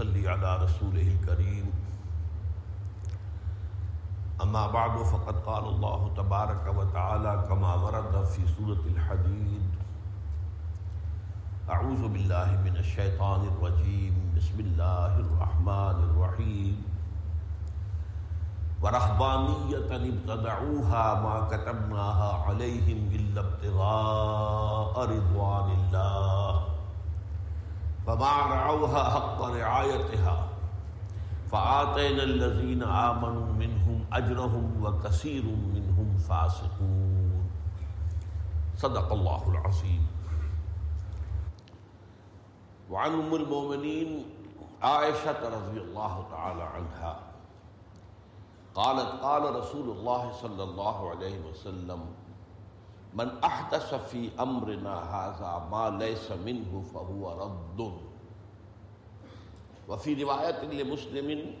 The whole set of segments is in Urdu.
نحمده ونصلي على رسوله الكريم أما بعد، فقد قال الله تبارك وتعالى كما ورد في سورة الحديد أعوذ بالله من الشيطان الرجيم بسم الله الرحمن الرحيم ورهبانية ابتدعوها ما كتبناها عليهم إلا ابتغاء رضوان الله فما رعوها حق رعايتها فآتينا الذين آمنوا منهم أجرهم وكثير منهم فاسقون. صدق الله العظيم وعن أم المؤمنين عائشة رضي الله تعالى عنها قالت قال رسول الله صلى الله عليه وسلم من احدث في امرنا هذا ما ليس منه فهو رد. وفي روايه لمسلم،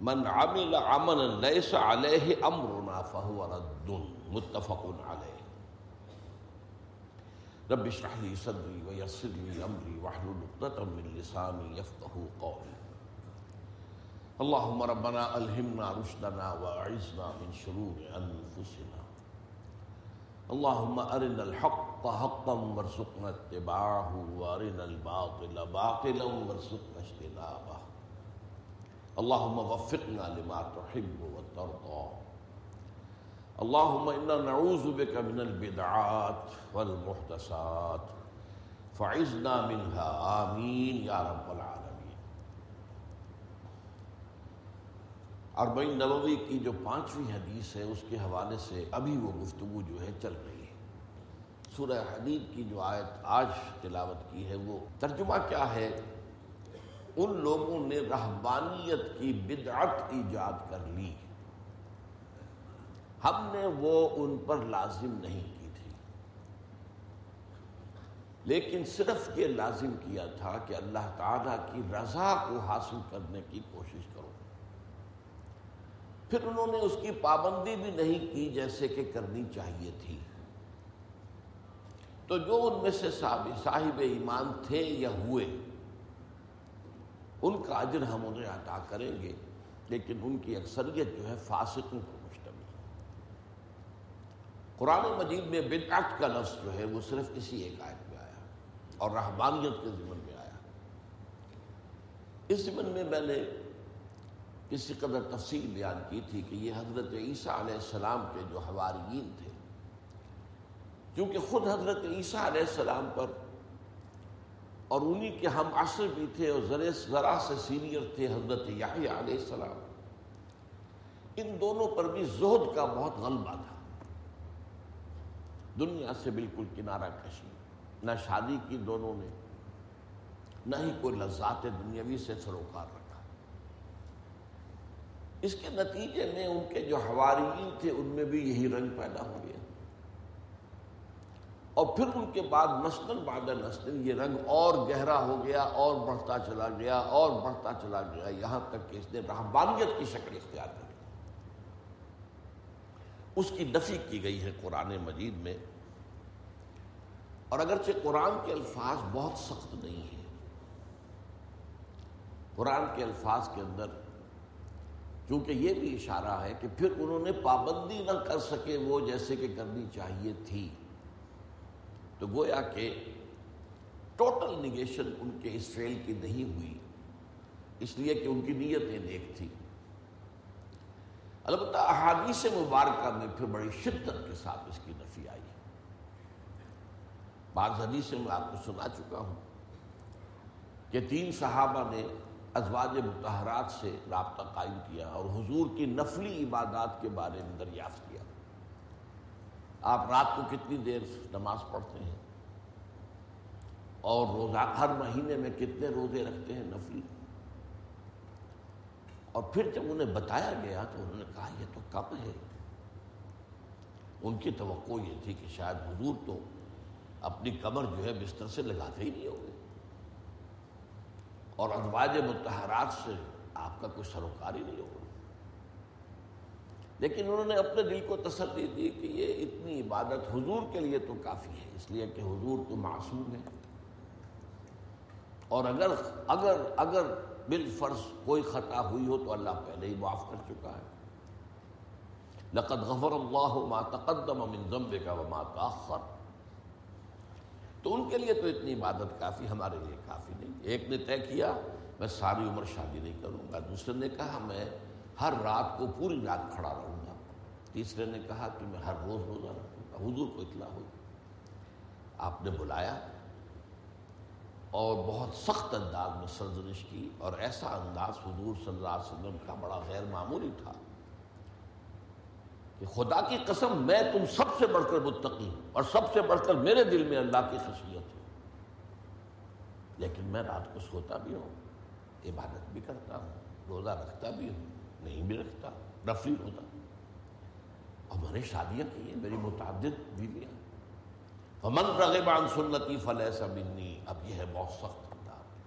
من عمل عملا ليس عليه امرنا فهو رد. متفق عليه رب اشرح لي صدري ويسر لي امري واحلل عقدة من لساني يفقهوا قولي اللهم ربنا الهمنا رشدنا واعذنا من شرور انفسنا. اللهم ارنا الحق حقا وارزقنا اتباعه وارنا الباطل باطلا وارزقنا اجتنابه. اللهم وفقنا لما تحب وترضى. اللهم انا نعوذ بك من البدعات والمحدثات. فعزنا منها، آمین. یا رب العالمین. اربعین نبوی کی جو پانچویں حدیث ہے، اس کے حوالے سے ابھی وہ گفتگو جو ہے چل رہی ہے۔ سورہ حدید کی جو آیت آج تلاوت کی ہے، وہ ترجمہ کیا ہے؟ ان لوگوں نے رہبانیت کی بدعت ایجاد کر لی۔ ہم نے وہ ان پر لازم نہیں کی تھی۔ لیکن صرف یہ لازم کیا تھا کہ اللہ تعالیٰ کی رضا کو حاصل کرنے کی کوشش کرو۔ پھر انہوں نے اس کی پابندی بھی نہیں کی جیسے کہ کرنی چاہیے تھی۔ تو جو ان میں سے صاحب ایمان تھے یا ہوئے، ان کا اجر ہم انہیں عطا کریں گے، لیکن ان کی اکثریت جو ہے فاسقوں پر مشتمل۔ قرآن مجید میں بدعت کا لفظ جو ہے وہ صرف اسی ایک آیت میں آیا اور رحمانیت کے ضمن میں آیا۔ اس ضمن میں میں نے کسی قدر تفصیل بیان کی تھی کہ یہ حضرت عیسیٰ علیہ السلام کے جو حواریین تھے، کیونکہ خود حضرت عیسیٰ علیہ السلام پر اور انہی کے ہم عصر بھی تھے اور ذرا ذرا سے سینئر تھے حضرت یحییٰ علیہ السلام، ان دونوں پر بھی زہد کا بہت غلبہ تھا۔ دنیا سے بالکل کنارہ کشی، نہ شادی کی دونوں نے، نہ ہی کوئی لذات دنیاوی سے سروکار رکھا اس کے نتیجے میں ان کے جو حواریین تھے، ان میں بھی یہی رنگ پیدا ہو گیا۔ اور پھر ان کے بعد نسل بعد نسل یہ رنگ اور گہرا ہو گیا، اور بڑھتا چلا گیا، اور بڑھتا چلا گیا۔ یہاں تک کہ اس نے رہبانیت کی شکل اختیار کر لی اس کی نفی کی گئی ہے قرآن مجید میں۔ اور اگرچہ قرآن کے الفاظ بہت سخت نہیں ہیں، قرآن کے الفاظ کے اندر کیونکہ یہ بھی اشارہ ہے کہ پھر انہوں نے پابندی نہ کر سکے وہ جیسے کہ کرنی چاہیے تھی۔ تو گویا کہ ٹوٹل نگیشن ان کے اس فیل کی نہیں ہوئی، اس لیے کہ ان کی نیتیں نیک تھی۔ البتہ احادیث مبارکہ میں پھر بڑی شدت کے ساتھ اس کی نفی آئی۔ بعض حدیثیں میں آپ کو سنا چکا ہوں کہ تین صحابہ نے ازواج متحرات سے رابطہ قائم کیا اور حضور کی نفلی عبادات کے بارے میں دریافت کیا۔ آپ رات کو کتنی دیر نماز پڑھتے ہیں؟ اور روزہ، ہر مہینے میں کتنے روزے رکھتے ہیں نفلی؟ اور پھر جب انہیں بتایا گیا تو انہوں نے کہا، یہ تو کم ہے۔ ان کی توقع یہ تھی کہ شاید حضور تو اپنی کمر جو ہے بستر سے لگاتے ہی نہیں ہوں گے۔ اور ازواج متحرات سے آپ کا کوئی سروکار ہی نہیں ہوگا۔ لیکن انہوں نے اپنے دل کو تسلی دی کہ یہ اتنی عبادت حضور کے لیے تو کافی ہے، اس لیے کہ حضور تو معصوم ہے اور اگر اگر اگر بالفرض کوئی خطا ہوئی ہو تو اللہ پہلے ہی معاف کر چکا ہے۔ لقد غفر اللہ ما تقدم من ذنبك وما تاخر تو ان کے لیے تو اتنی عبادت کافی، ہمارے لیے کافی نہیں۔ ایک نے طے کیا، میں ساری عمر شادی نہیں کروں گا۔ دوسرے نے کہا، میں ہر رات کو پوری رات کھڑا رہوں گا۔ تیسرے نے کہا کہ میں ہر روز روزہ رکھوں گا۔ حضور کو اطلاع ہوئی۔ آپ نے بلایا اور بہت سخت انداز میں سرزنش کی اور ایسا انداز حضور صلی اللہ علیہ وسلم کا بڑا غیر معمولی تھا۔ کہ خدا کی قسم میں تم سب سے بڑھ کر متقی ہوں اور سب سے بڑھ کر میرے دل میں اللہ کی خشیت ہے لیکن میں رات کو سوتا بھی ہوں، عبادت بھی کرتا ہوں، روزہ رکھتا بھی ہوں، نہیں بھی رکھتا رفلی ہوتا۔ اور میں نے شادیاں کی ہیں، میری متعدد بیویاں۔ فمن رغب عن سنتی فلیس منی۔ اب یہ ہے بہت سخت انداز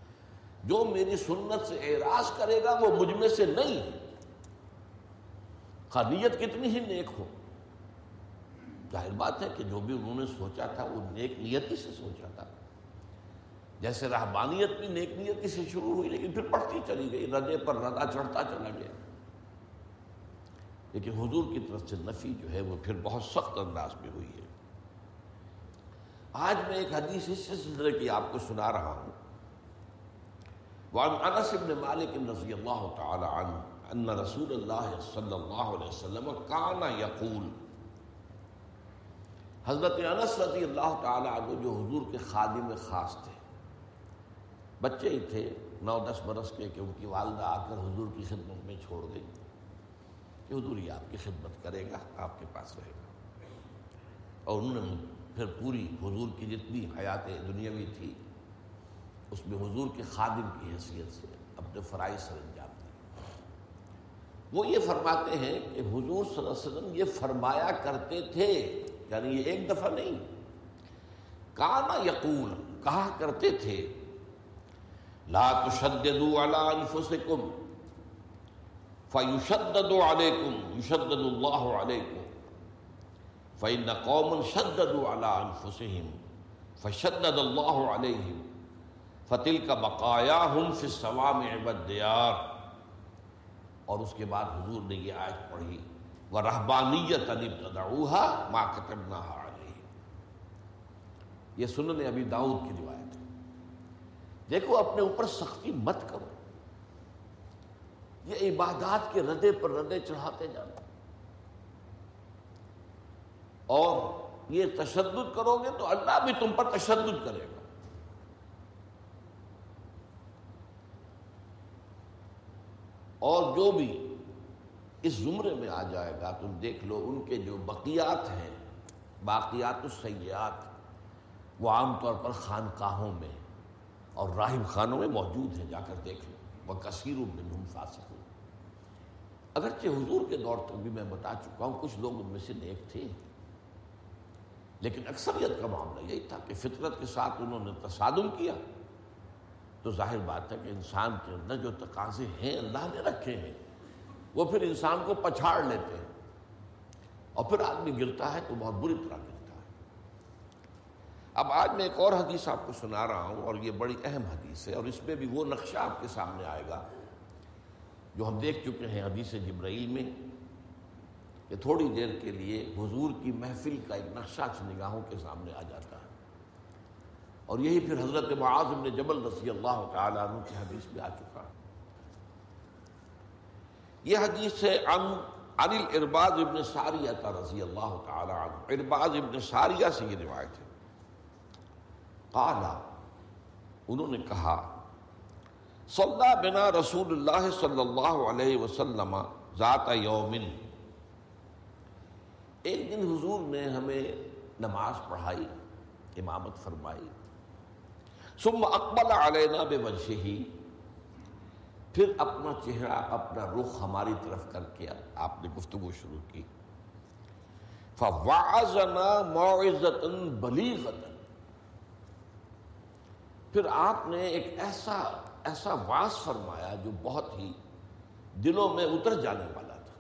جو میری سنت سے اعراض کرے گا وہ مجھ میں سے نہیں ہے۔ نیت کتنی ہی نیک ہو۔ ظاہر بات ہے کہ جو بھی انہوں نے سوچا تھا، وہ نیک نیتی سے سوچا تھا۔ جیسے رہبانیت بھی نیک نیتی سے شروع ہوئی، لیکن پھر پڑھتی چلی گئی، ردے پر ردا چڑھتا چلا گیا۔ لیکن حضور کی طرف سے نفی جو ہے، وہ پھر بہت سخت انداز میں ہوئی ہے۔ آج میں ایک حدیث اس سلسلے کی آپ کو سنا رہا ہوں۔ وعن انس بن مالک رضی اللہ تعالی عنہ ان رسول اللہ صلی اللہ علیہ وسلم کانا یقول حضرت انس رضی اللہ تعالی عنہ جو حضور کے خادم خاص تھے، بچے ہی تھے، نو دس برس کے کہ ان کی والدہ آ کر حضور کی خدمت میں چھوڑ گئی، کہ حضور یہ آپ کی خدمت کرے گا، آپ کے پاس رہے گا۔ اور انہوں نے پھر پوری حضور کی جتنی حیات دنیاوی تھی، اس میں حضور کے خادم کی حیثیت سے اپنے فرائض سر وہ یہ فرماتے ہیں کہ حضور صلی اللہ علیہ وسلم یہ فرمایا کرتے تھے یعنی یہ ایک دفعہ نہیں کانا یقول، کہا کرتے تھے، لا تشددوا على انفسكم فيشدد عليكم يشدد الله عليكم فإن قوم شددوا على انفسهم فشدد الله عليهم فتلك بقاياهم في الصوامع والديار اور اس کے بعد حضور نے یہ آیت پڑھی وہ ورهبانیت ابتدعوها ما كتبناها عليهم یہ سنن ابی داؤد کی روایت ہے۔ دیکھو، اپنے اوپر سختی مت کرو۔ یہ عبادات کے ردے پر ردے چڑھاتے جانا۔ اور یہ تشدد کرو گے تو اللہ بھی تم پر تشدد کرے گا۔ اور جو بھی اس زمرے میں آ جائے گا، تم دیکھ لو ان کے جو بقیات ہیں، باقیات السیات وہ عام طور پر خانقاہوں میں اور راہب خانوں میں موجود ہیں، جا کر دیکھ لو۔ وہ کثیر منہم فاسق اگرچہ حضور کے دور تک بھی میں بتا چکا ہوں، کچھ لوگ ان میں سے نیک تھے۔ لیکن اکثریت کا معاملہ یہی تھا کہ فطرت کے ساتھ انہوں نے تصادم کیا۔ تو ظاہر بات ہے کہ انسان کے اندر جو تقاضے ہیں، اللہ نے رکھے ہیں، وہ پھر انسان کو پچھاڑ لیتے ہیں۔ اور پھر آدمی گرتا ہے تو بہت بری طرح گرتا ہے۔ اب آج میں ایک اور حدیث آپ کو سنا رہا ہوں اور یہ بڑی اہم حدیث ہے اور اس میں بھی وہ نقشہ آپ کے سامنے آئے گا جو ہم دیکھ چکے ہیں حدیث جبرائیل میں کہ تھوڑی دیر کے لیے حضور کی محفل کا ایک نقشہ نگاہوں کے سامنے آ جاتا ہے۔ اور یہی پھر حضرت معاذ بن جبل رضی اللہ تعالیٰ عنہ کی حدیث میں آ چکا ہے۔ یہ حدیث ہے عن عن الارباز ابن ساریہ رضی اللہ تعالیٰ عنہ۔ ارباز ابن ساریہ سے یہ روایت ہے۔ قالا انہوں نے کہا، صلی بنا رسول اللہ صلی اللہ علیہ وسلم ذات یومن ایک دن حضور نے ہمیں نماز پڑھائی، امامت فرمائی۔ ثم اقبل علینا بے وجہ ہی پھر اپنا چہرہ، اپنا رخ ہماری طرف کر کے آپ نے گفتگو شروع کی۔ فوازنا معزت بلیغتا۔ پھر آپ نے ایک ایسا ایسا واس فرمایا جو بہت ہی دلوں میں اتر جانے والا تھا۔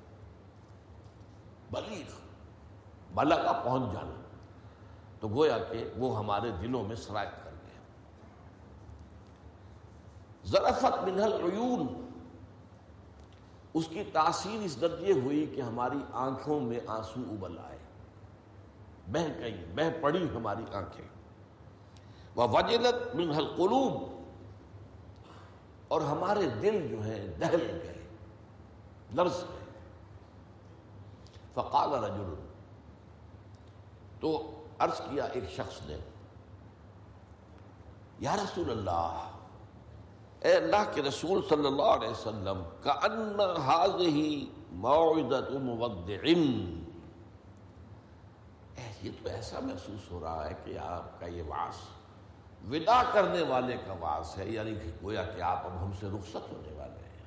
بلیغ بلا کا پہنچ جانا۔ تو گویا کہ وہ ہمارے دلوں میں سرایت کر ذرفت منہ العیون۔ اس کی تاثیر اس درجے ہوئی کہ ہماری آنکھوں میں آنسو ابل آئے۔ بہ گئی بہ پڑی ہماری آنکھیں۔ وہ وجلت منہ القلوب۔ اور ہمارے دل جو ہے دہل گئے لرز گئے۔ فقال رجل۔ تو عرض کیا ایک شخص نے، یا رسول اللہ اے اللہ کے رسول صلی اللہ علیہ وسلم کا ان حاضی معدت یہ تو ایسا محسوس ہو رہا ہے کہ آپ کا یہ واس ودا کرنے والے کا واس ہے یعنی کہ گویا کہ آپ اب ہم سے رخصت ہونے والے ہیں۔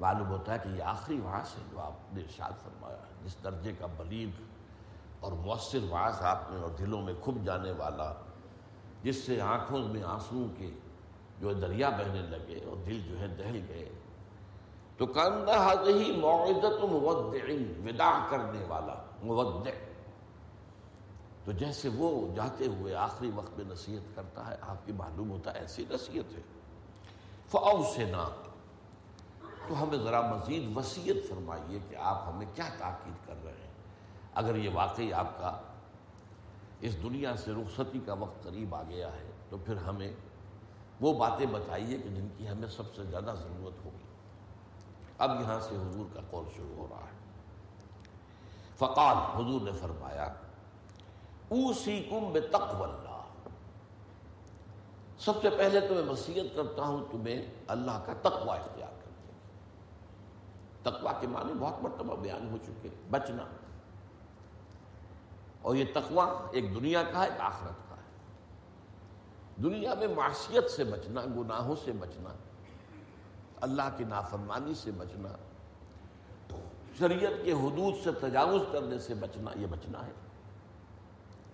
معلوم ہوتا ہے کہ یہ آخری واس ہے جو آپ نے ارشاد فرمایا، جس درجے کا بلیغ اور مؤثر واس آپ نے اور دلوں میں کھب جانے والا، جس سے آنکھوں میں آنسو کے جو دریا بہنے لگے اور دل جو ہے دہل گئے۔ تو کندہ ہی معدت مودع ودا کرنے والا، مودع۔ تو جیسے وہ جاتے ہوئے آخری وقت میں نصیحت کرتا ہے، آپ کی معلوم ہوتا ہے، ایسی نصیحت ہے۔ فاؤ سے نہ تو ہمیں ذرا مزید وسیعت فرمائیے کہ آپ ہمیں کیا تاکید کر رہے ہیں۔ اگر یہ واقعی آپ کا اس دنیا سے رخصتی کا وقت قریب آ گیا ہے، تو پھر ہمیں وہ باتیں بتائیے کہ جن کی ہمیں سب سے زیادہ ضرورت ہوگی۔ اب یہاں سے حضور کا قول شروع ہو رہا ہے۔ فقال، حضور نے فرمایا اوسیکم بتقو اللہ۔ سب سے پہلے تو میں وصیت کرتا ہوں، تمہیں اللہ کا تقوی اختیار کرتے تقوی کے معنی بہت مرتبہ بیان ہو چکے بچنا۔ اور یہ تقوی ایک دنیا کا ہے، ایک آخرت کا۔ دنیا میں معاشیت سے بچنا، گناہوں سے بچنا، اللہ کی نافرمانی سے بچنا، شریعت کے حدود سے تجاوز کرنے سے بچنا، یہ بچنا ہے۔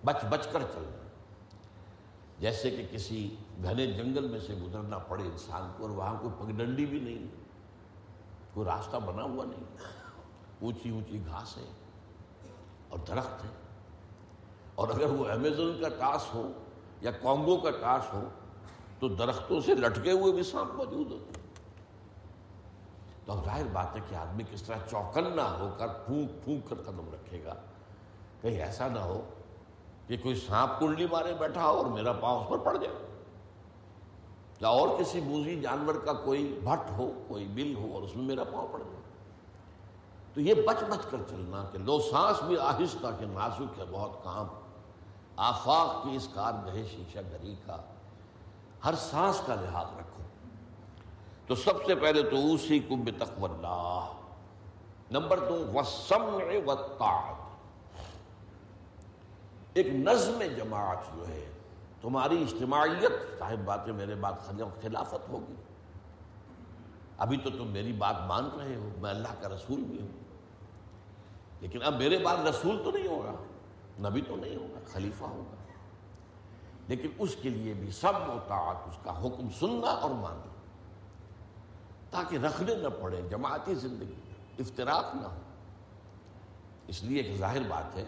بچ بچ کر چلنا۔ جیسے کہ کسی گھنے جنگل میں سے گزرنا پڑے انسان کو اور وہاں کوئی پگڈنڈی بھی نہیں، کوئی راستہ بنا ہوا نہیں۔ اونچی اونچی گھاس ہے اور درخت ہے۔ اور اگر وہ امیزون کا ٹاس ہو یا کانگو کا ٹاس ہو، تو درختوں سے لٹکے ہوئے بھی سانپ موجود ہوتے تو اب ظاہر بات ہے کہ آدمی کس طرح چوکنا ہو کر پھونک پھونک کر قدم رکھے گا۔ کہیں ایسا نہ ہو کہ کوئی سانپ کنڈلی مارے بیٹھا ہو اور میرا پاؤں اس پر پڑ جائے۔ یا اور کسی بوزی جانور کا کوئی بھٹ ہو، کوئی بل ہو اور اس میں میرا پاؤں پڑ جائے۔ تو یہ بچ بچ کر چلنا کہ لو سانس بھی آہستہ کہ نازک ہے، بہت کام۔ آفاق کی اس کار گہے شیشہ گری کا۔ ہر سانس کا لحاظ رکھو۔ تو سب سے پہلے تو اسی کمب تقو اللہ۔ نمبر دو وسم و ایک نظم جماعت جو ہے، تمہاری اجتماعیت، صاحب باتیں میرے بات خلافت ہوگی۔ ابھی تو تم میری بات مان رہے ہو، میں اللہ کا رسول بھی ہوں۔ لیکن اب میرے بعد رسول تو نہیں ہوگا۔ نبی تو نہیں ہوگا، خلیفہ ہوگا۔ لیکن اس کے لیے بھی سب مطاعت اس کا حکم سننا اور ماننا۔ تاکہ رکھنے نہ پڑے، جماعتی زندگی افطراک نہ ہو۔ اس لیے ایک ظاہر بات ہے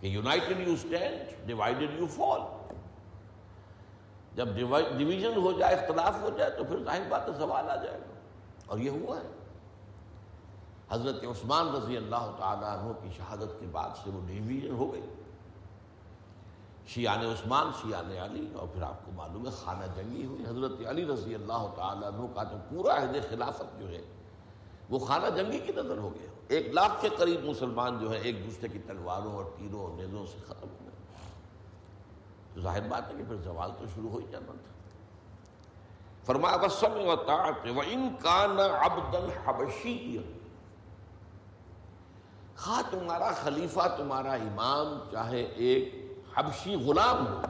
کہ united you stand divided you fall. جب ڈویژن ہو جائے، اختلاف ہو جائے، تو پھر ظاہر بات سوال آ جائے گا۔ اور یہ ہوا ہے۔ حضرت عثمان رضی اللہ تعالیٰ عنہ کی شہادت کے بعد سے وہ ڈویژن ہو گئی۔ شیان عثمان شیان علی اور پھر آپ کو معلوم ہے خانہ جنگی ہوئی۔ حضرت علی رضی اللہ تعالیٰ عنہ کا جو پورا عہد خلافت جو ہے، وہ خانہ جنگی کی نظر ہو گیا۔ ایک لاکھ کے قریب مسلمان جو ہے ایک دوسرے کی تلواروں اور تیروں اور نیزوں سے ختم ہو گئے۔ تو ظاہر بات ہے کہ پھر زوال تو شروع ہو ہی جانا تھا۔ فرمایا وسم و طاعت و ان کان عبد الحبشی خواہ تمہارا خلیفہ، تمہارا امام، چاہے ایک حبشی غلام ہو۔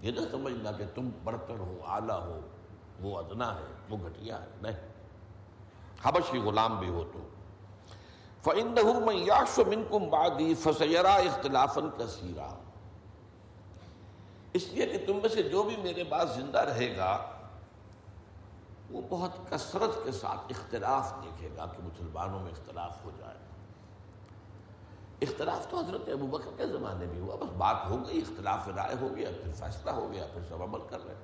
یہ نہ سمجھنا کہ تم برتر ہو اعلیٰ ہو، وہ ادنا ہے، وہ گھٹیا ہے، نہیں۔ حبشی غلام بھی ہو تو۔ فَإِنَّهُ مَنْ يَعْشُ مِنْكُمْ بَعْدِي فَسَيَرَا اِخْتِلَافًا كَثِيرًا۔ اس لیے کہ تم میں سے جو بھی میرے بعد زندہ رہے گا وہ بہت کثرت کے ساتھ اختلاف دیکھے گا کہ مسلمانوں میں اختلاف ہو جائے اختلاف تو حضرت ابو بکر کے زمانے میں ہوا، بس بات ہو گئی، اختلاف رائے ہو گیا، پھر فیصلہ ہو گیا، پھر سب عمل کر رہے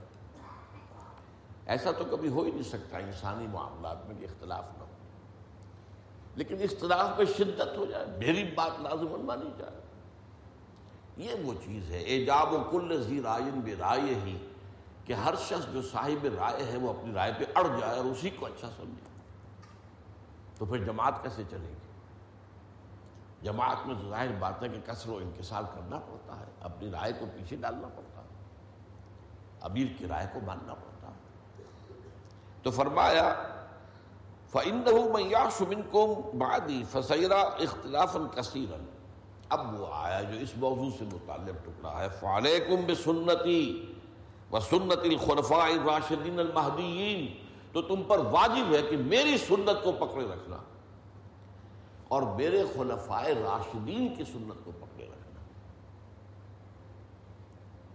ایسا تو کبھی ہو ہی نہیں سکتا انسانی معاملات میں کہ اختلاف نہ ہو۔ لیکن اختلاف میں شدت ہو جائے، میری بات لازمن مانی جائے۔ یہ وہ چیز ہے ایجاب و کل زی رائن بے رائے ہی۔ کہ ہر شخص جو صاحب رائے ہے وہ اپنی رائے پہ اڑ جائے اور اسی کو اچھا سمجھے۔ تو پھر جماعت کیسے چلے گی؟ جماعت میں تو ظاہر بات ہے کہ کثر و انکسار کرنا پڑتا ہے، اپنی رائے کو پیچھے ڈالنا پڑتا ہے، امیر کی رائے کو ماننا پڑتا ہے۔ تو فرمایا، فَإِنَّهُ مَنْ يَعْشُ مِنْكُمْ بَعْدِي فَسَيْرَا اخْتِلَافًا كَثِيرًا۔ اب وہ آیا جو اس موضوع سے متعلق ٹکڑا ہے، فَعَلَيْكُمْ بِسُنَّتِي وَسُنَّتِ الْخُلَفَاءِ الرَّاشِدِينَ الْمَهْدِيِّينَ تو تم پر واجب ہے کہ میری سنت کو پکڑے رکھنا۔ اور میرے خلفائے راشدین کی سنت کو پکڑے رکھنا۔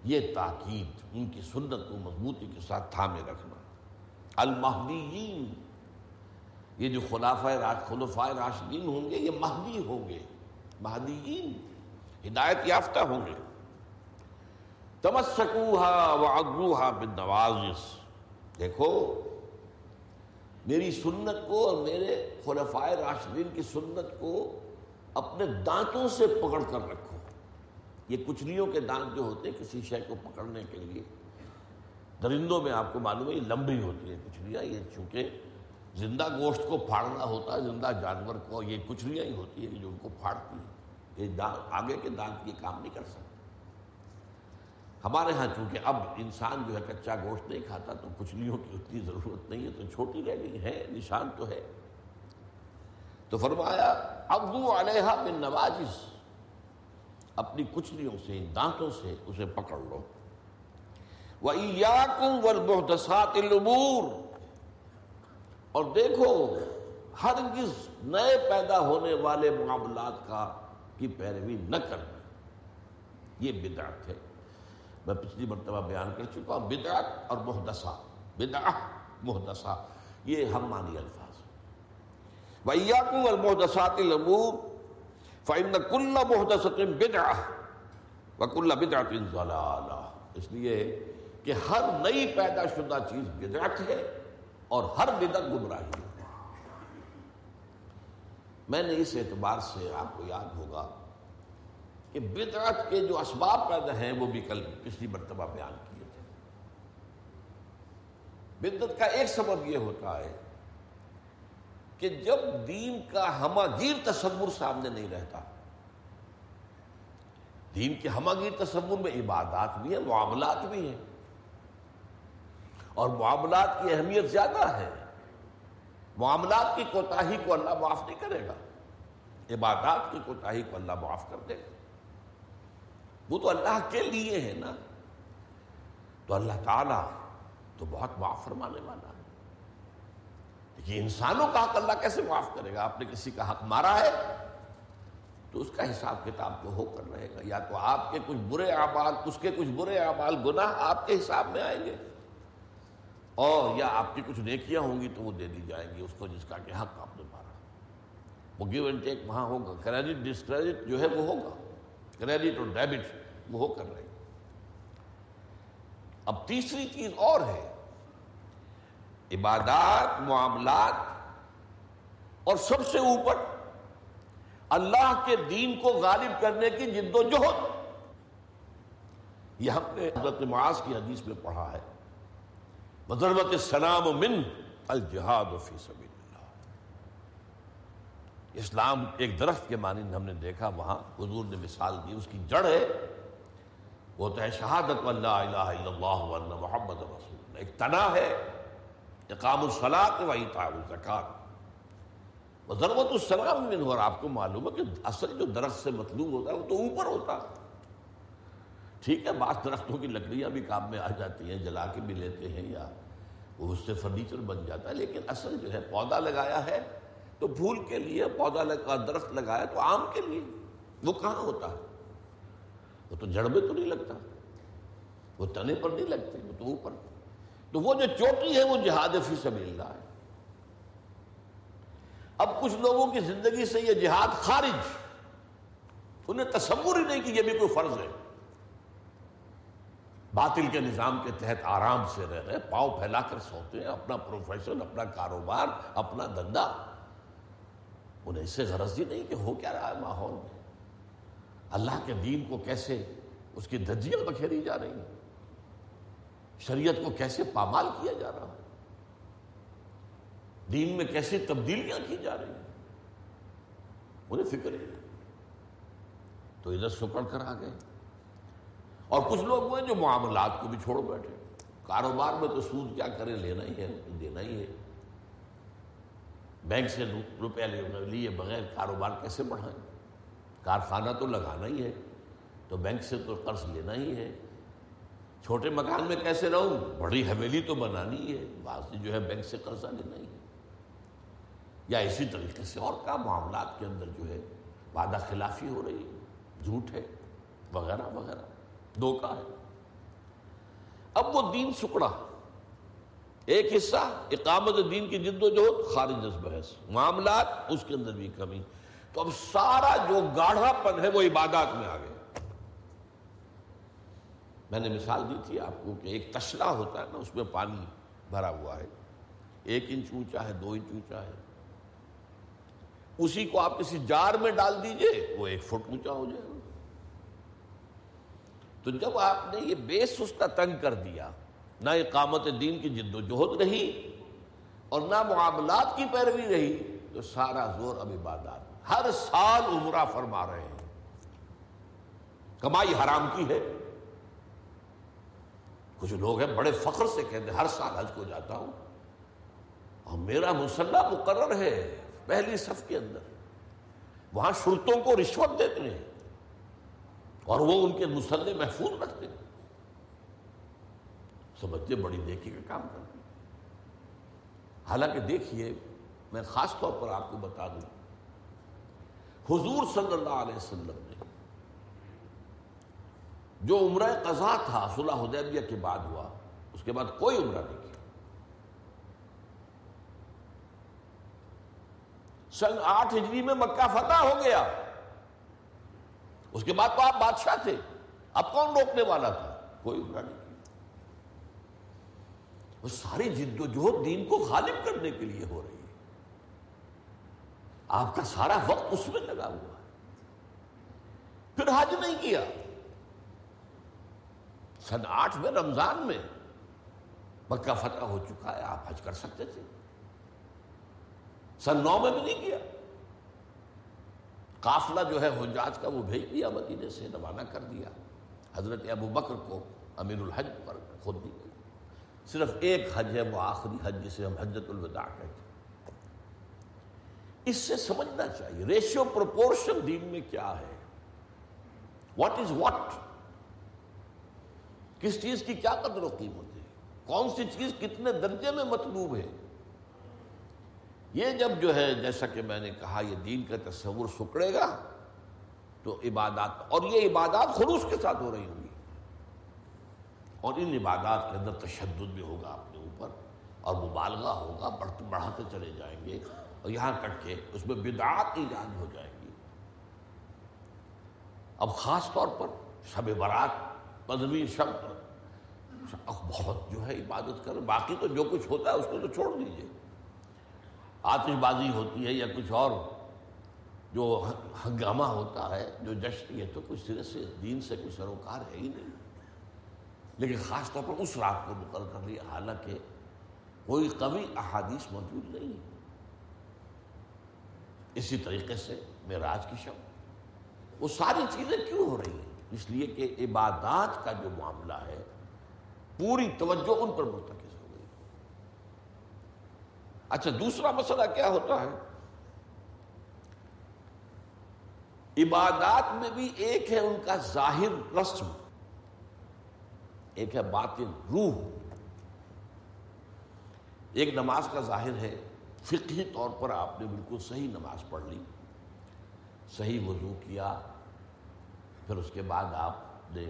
یہ تاکید ان کی سنت کو مضبوطی کے ساتھ تھامے رکھنا۔ المہدیین، یہ جو خلافہ خلفائے راشدین ہوں گے، یہ مہدی ہوں گے۔ مہدیین، ہدایت یافتہ ہوں گے۔ تمسکوہا وعدروہا بالنوازس دیکھو، میری سنت کو اور میرے خلفائے راشدین کی سنت کو اپنے دانتوں سے پکڑ کر رکھو۔ یہ کچلیوں کے دانت جو ہوتے ہیں، کسی شے کو پکڑنے کے لیے۔ درندوں میں آپ کو معلوم ہے، یہ لمبی ہوتی ہے کچلیاں یہ چونکہ زندہ گوشت کو پھاڑنا ہوتا ہے، زندہ جانور کو، یہ کچلیاں ہی ہوتی ہیں جو ان کو پھاڑتی ہیں۔ یہ آگے کے دانت یہ کام نہیں کر سکتے۔ ہمارے ہاں چونکہ اب انسان جو ہے کچا گوشت نہیں کھاتا، تو کچلیوں کی اتنی ضرورت نہیں ہے، تو چھوٹی رہ گئی ہے، نشان تو ہے۔ تو فرمایا ابو علیہ بن نوازش اپنی کچلیوں سے، دانتوں سے اسے پکڑ لو۔ وَإِيَّاكُمْ وَالْمُحْدَثَاتِ اور دیکھو، ہرگز نئے پیدا ہونے والے معاملات کا کی پیروی نہ کرنا۔ یہ بدعت ہے۔ میں پچھلی مرتبہ بیان کر چکا ہوں، بدعت اور محدثہ، بدعہ، محدثہ، یہ ہم مانی الفاظ وَإِيَّاكُمْ وَالْمُحْدَثَاتِ الْأُمُورِ فَإِنَّ كُلَّ مُحْدَثَةٍ بِدْعَةٍ وَكُلَّ بِدْعَةٍ ضَلَالَةٍ۔ اس لیے کہ ہر نئی پیدا شدہ چیز بدعت ہے اور ہر بدعت گمراہی ہے۔ میں نے اس اعتبار سے آپ کو یاد ہوگا کہ بدعت کے جو اسباب پیدا ہیں وہ بھی کل پچھلی مرتبہ بیان کیے تھے۔ بدعت کا ایک سبب یہ ہوتا ہے کہ جب دین کا ہماگیر تصور سامنے نہیں رہتا، دین کے ہماگیر تصور میں عبادات بھی ہیں، معاملات بھی ہیں۔ اور معاملات کی اہمیت زیادہ ہے۔ معاملات کی کوتاہی کو اللہ معاف نہیں کرے گا۔ عبادات کی کوتاہی کو اللہ معاف کر دے گا۔ وہ تو اللہ کے لیے ہے نا۔ تو اللہ تعالیٰ تو بہت معاف فرمانے والا ہے۔ یہ انسانوں کا حق اللہ کیسے معاف کرے گا؟ آپ نے کسی کا حق مارا ہے تو اس کا حساب کتاب تو ہو کر رہے گا۔ یا تو آپ کے کچھ برے اعمال، اس کے کچھ برے اعمال گناہ آپ کے حساب میں آئیں گے۔ اور یا آپ کی کچھ نیکیاں ہوں گی تو وہ دے دی جائیں گی اس کو جس کا کہ حق آپ نے مارا۔ وہ گیو اینڈ ٹیک وہاں ہوگا۔ کریڈٹ ڈسکریڈٹ جو ہے وہ ہوگا۔ کریڈٹ اور ڈیبٹ وہ کر رہے اب تیسری چیز اور ہے۔ عبادات، معاملات اور سب سے اوپر اللہ کے دین کو غالب کرنے کی جد و جہد۔ یہ ہم نے حضرت معاذ کی حدیث میں پڑھا ہے۔ مضربت السلام من الجہاد فی سبیل اسلام ایک درخت کے مانند ہم نے دیکھا، وہاں حضور نے مثال دی، اس کی جڑ ہے، وہ تو ہے شہادت اللہ الہ الا اللہ ون محمد رسول ایک تنا ہے، اقام الصلاۃ و اطاع الزکات ضرورت السلام میں اور آپ کو معلوم ہے کہ اصل جو درخت سے مطلوب ہوتا ہے، وہ تو اوپر ہوتا۔ ہے ٹھیک ہے، بعض درختوں کی لکڑیاں بھی کام میں آ جاتی ہیں، جلا کے بھی لیتے ہیں یا وہ اس سے فرنیچر بن جاتا ہے، لیکن اصل جو ہے، پودا لگایا ہے تو پھول کے لیے پودا لگا درخت لگایا تو آم کے لیے۔ وہ کہاں ہوتا ہے؟ وہ تو جڑ میں تو نہیں لگتا۔ وہ تنے پر نہیں لگتے، وہ تو اوپر۔ تو وہ جو چوٹی ہے وہ جہاد فی سبیل اللہ ہے۔ اب کچھ لوگوں کی زندگی سے یہ جہاد خارج۔ انہیں تصور ہی نہیں کہ یہ بھی کوئی فرض ہے۔ باطل کے نظام کے تحت آرام سے رہ رہے، پاؤں پھیلا کر سوتے ہیں، اپنا پروفیشن، اپنا کاروبار، اپنا دندا انہیں اس سے غرض ہی نہیں کہ ہو کیا رہا ہے ماحول میں۔ اللہ کے دین کو کیسے اس کی دھجیاں بکھیری جا رہی ہیں شریعت کو کیسے پامال کیا جا رہا ہے؟ دین میں کیسے تبدیلیاں کی جا رہی ہیں؟ انہیں فکر ہے۔ تو ادھر سکڑ کر آ گئے۔ اور کچھ لوگ ہوئے جو معاملات کو بھی چھوڑ بیٹھے۔ کاروبار میں تو سود کیا کرے، لینا ہی ہے دینا ہی ہے۔ بینک سے روپیہ لیے بغیر کاروبار کیسے بڑھائیں؟ کارخانہ تو لگانا ہی ہے، تو بینک سے تو قرض لینا ہی ہے۔ چھوٹے مکان میں کیسے رہوں؟ بڑی حویلی تو بنانی ہے بعض جو ہے بینک سے قرضہ لینا ہی ہے۔ یا اسی طریقے سے اور کا معاملات کے اندر جو ہے وعدہ خلافی ہو رہی ہے، جھوٹ ہے، وغیرہ وغیرہ۔ دھوکہ ہے۔ اب وہ دین سکڑا۔ ایک حصہ اقامت دین کی جد و جہد، خارج از بحث۔ معاملات، اس کے اندر بھی کمی۔ تو اب سارا جو گاڑھا پن ہے، وہ عبادات میں آ گئے میں نے مثال دی تھی آپ کو کہ ایک تشلا ہوتا ہے نا، اس میں پانی بھرا ہوا ہے۔ ایک انچ اونچا ہے، دو انچ اونچا ہے۔ اسی کو آپ کسی جار میں ڈال دیجیے، وہ ایک فٹ اونچا ہو جائے۔ گا تو جب آپ نے یہ بیس اس کا تنگ کر دیا نہ اقامت دین کی جد و جہد رہی اور نہ معاملات کی پیروی رہی، تو سارا زور اب عبادات ہر سال عمرہ فرما رہے ہیں۔ کمائی حرام کی ہے۔ کچھ لوگ ہیں بڑے فخر سے کہتے ہیں، ہر سال حج کو جاتا ہوں۔ اور میرا مسلح مقرر ہے پہلی صف کے اندر۔ وہاں شرطوں کو رشوت دیتے ہیں اور وہ ان کے مسلح محفوظ رکھتے ہیں۔ سمجھتے بڑی دیکھی کا کام کرتے حالانکہ دیکھیے، میں خاص طور پر آپ کو بتا دوں، حضور صلی اللہ علیہ وسلم نے جو عمرہ قضا تھا، صلح حدیبیہ کے بعد ہوا، اس کے بعد کوئی عمرہ نہیں کیا۔ سن آٹھ ہجری میں مکہ فتح ہو گیا۔ اس کے بعد تو آپ بادشاہ تھے۔ اب کون روکنے والا تھا؟ کوئی عمرہ نہیں کیا۔ وہ ساری جد و جہد دین کو غالب کرنے کے لیے ہو رہی ہے۔ آپ کا سارا وقت اس میں لگا ہوا ہے۔ پھر حج نہیں کیا۔ سن آٹھ میں رمضان میں مکہ فتح ہو چکا ہے، آپ حج کر سکتے تھے۔ سن نو میں بھی نہیں کیا۔ قافلہ جو ہے حجاج کا وہ بھیج دیا، مدینے سے روانہ کر دیا۔ حضرت ابو بکر کو امیر الحج پر خود دی گئی صرف ایک حج ہے، وہ آخری حج جسے ہم حجت الوداع کہتے ہیں۔ اس سے سمجھنا چاہیے ریشیو پروپورشن دین میں کیا ہے؟ واٹ از واٹ کس چیز کی کیا قدر و قیمت ہے؟ کون سی چیز کتنے درجے میں مطلوب ہے؟ یہ جب جو ہے، جیسا کہ میں نے کہا، یہ دین کا تصور سکڑے گا، تو عبادات، اور یہ عبادات خلوص کے ساتھ ہو رہی ہوں گی۔ اور ان عبادات کے اندر تشدد بھی ہوگا اپنے اوپر اور مبالغہ ہوگا بڑھتے بڑھاتے چلے جائیں گے اور یہاں تک کے اس میں بدعات ایجاد ہو جائیں گی۔ اب خاص طور پر شب برات پندرہویں شب بہت جو ہے عبادت کر باقی تو جو کچھ ہوتا ہے اس کو تو چھوڑ دیجیے آتش بازی ہوتی ہے یا کچھ اور جو ہنگامہ ہوتا ہے، جو جشن، یہ تو کچھ سرے سے دین سے کوئی سروکار ہے ہی نہیں۔ لیکن خاص طور پر اس رات کو مقرر کر لیا حالانکہ کوئی قوی احادیث موجود نہیں ہے۔ اسی طریقے سے معراج کی شب وہ ساری چیزیں کیوں ہو رہی ہیں؟ اس لیے کہ عبادات کا جو معاملہ ہے، پوری توجہ ان پر مرتکز ہو گئی۔ اچھا دوسرا مسئلہ کیا ہوتا ہے؟ عبادات میں بھی ایک ہے ان کا ظاہر رسم۔ ایک ہے باطن روح۔ ایک نماز کا ظاہر ہے، فقہی طور پر آپ نے بالکل صحیح نماز پڑھ لی، صحیح وضو کیا، پھر اس کے بعد آپ نے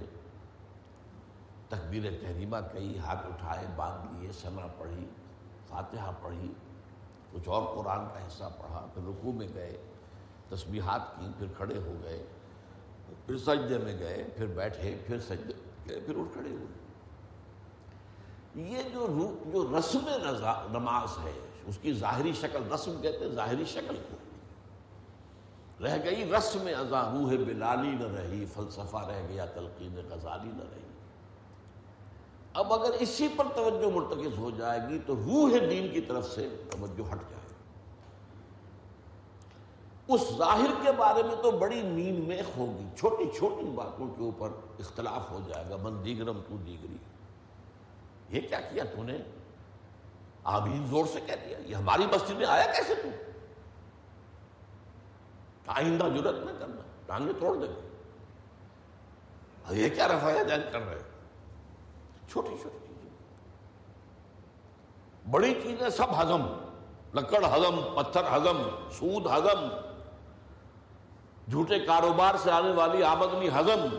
تکبیر تحریمہ کہی ہاتھ اٹھائے، باندھ لیے سنا پڑھی، فاتحہ پڑھی، کچھ اور قرآن کا حصہ پڑھا، پھر رکوع میں گئے، تسبیحات کی، پھر کھڑے ہو گئے، پھر سجدے میں گئے، پھر بیٹھے، پھر سجدے گئے پھر اٹھ کھڑے ہوئے۔ یہ جو جو رسم نماز ہے، اس کی ظاہری شکل رسم کہتے ہیں، ظاہری شکل کو۔ رہ گئی رسم ازا روح بلالی نہ رہی، فلسفہ رہ گیا، تلقین غزالی نہ رہی۔ اب اگر اسی پر توجہ مرتکز ہو جائے گی تو روح دین کی طرف سے توجہ ہٹ جائے۔ اس ظاہر کے بارے میں تو بڑی نیند میں ہوگی، چھوٹی چھوٹی باتوں کے اوپر اختلاف ہو جائے گا، من دیگرم تو دیگری۔ یہ کیا کیا تو نے؟ آمین زور سے کہہ دیا، یہ ہماری مسجد میں آیا کیسے تو؟ آئندہ ضرورت نہ کرنا، ٹانگیں توڑ دیں۔ گے یہ کیا رفایا جان کر رہے چھوٹی چھوٹی چیزیں۔ بڑی چیزیں سب ہزم لکڑ ہزم پتھر ہزم سود ہزم جھوٹے کاروبار سے آنے والی آمدنی ہزم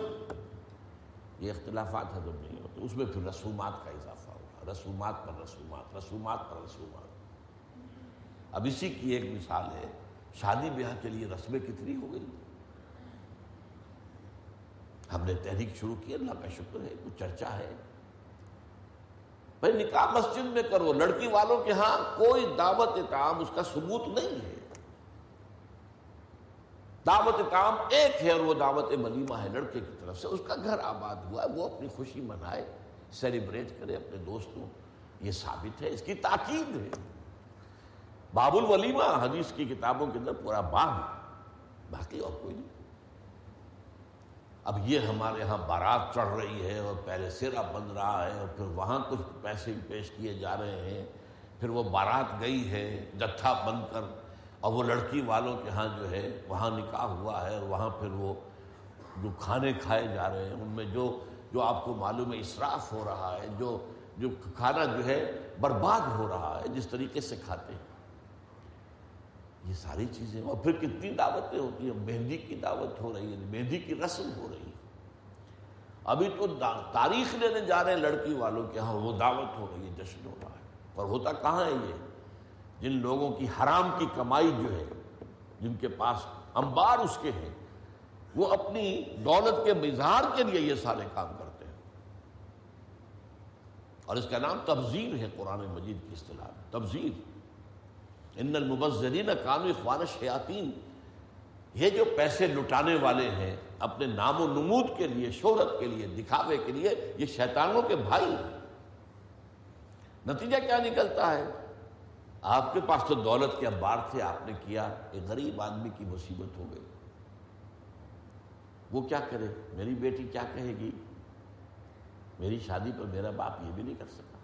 یہ اختلافات ہزم نہیں ہوتے۔ اس میں پھر رسومات کا اضافہ ہوگا۔ رسومات پر رسومات رسومات پر رسومات۔ اب اسی کی ایک مثال ہے، شادی بیاہ کے لیے رسمیں کتنی ہو گئی؟ ہم نے تحریک شروع کی، اللہ کا شکر ہے، کچھ چرچا ہے۔ بھائی نکاح مسجد میں کرو، لڑکی والوں کے ہاں کوئی دعوت کام اس کا ثبوت نہیں ہے۔ دعوت کام ایک ہے اور وہ دعوت ملیمہ ہے، لڑکے کی طرف سے۔ اس کا گھر آباد ہوا ہے، وہ اپنی خوشی منائے سیلیبریٹ کرے اپنے دوستوں۔ یہ ثابت ہے، اس کی تاکید ہے۔ باب الولیمہ، حدیث کی کتابوں کے اندر پورا باب باقی اور کوئی نہیں۔ اب یہ ہمارے ہاں بارات چڑھ رہی ہے اور پہلے سیرا بن رہا ہے اور پھر وہاں کچھ پیسے پیش کیے جا رہے ہیں۔ پھر وہ بارات گئی ہے، جتھا بن کر اور وہ لڑکی والوں کے ہاں جو ہے، وہاں نکاح ہوا ہے اور وہاں پھر وہ جو کھانے کھائے جا رہے ہیں، ان میں جو جو آپ کو معلوم ہے، اسراف ہو رہا ہے، جو جو کھانا جو ہے برباد ہو رہا ہے، جس طریقے سے کھاتے ہیں۔ یہ ساری چیزیں، اور پھر کتنی دعوتیں ہوتی ہیں، مہندی کی دعوت ہو رہی ہے، مہندی کی رسم ہو رہی ہے۔ ابھی تو تاریخ لینے جا رہے ہیں لڑکی والوں کے ہاں وہ دعوت ہو رہی ہے، جشن ہو رہا ہے۔ اور ہوتا کہاں ہے یہ؟ جن لوگوں کی حرام کی کمائی جو ہے، جن کے پاس انبار اس کے ہیں، وہ اپنی دولت کے مظہار کے لیے یہ سارے کام کرتے ہیں۔ اور اس کا نام تبزیر ہے قرآن مجید کی اصطلاح میں۔ تبزیر ان المبذرین کام اخوان شیاطین یہ جو پیسے لٹانے والے ہیں، اپنے نام و نمود کے لیے، شہرت کے لیے، دکھاوے کے لیے، یہ شیطانوں کے بھائی ہیں۔ نتیجہ کیا نکلتا ہے؟ آپ کے پاس تو دولت کے انبار تھے، آپ نے کیا، ایک غریب آدمی کی مصیبت ہو گئی۔ وہ کیا کرے؟ میری بیٹی کیا کہے گی؟ میری شادی پر میرا باپ یہ بھی نہیں کر سکا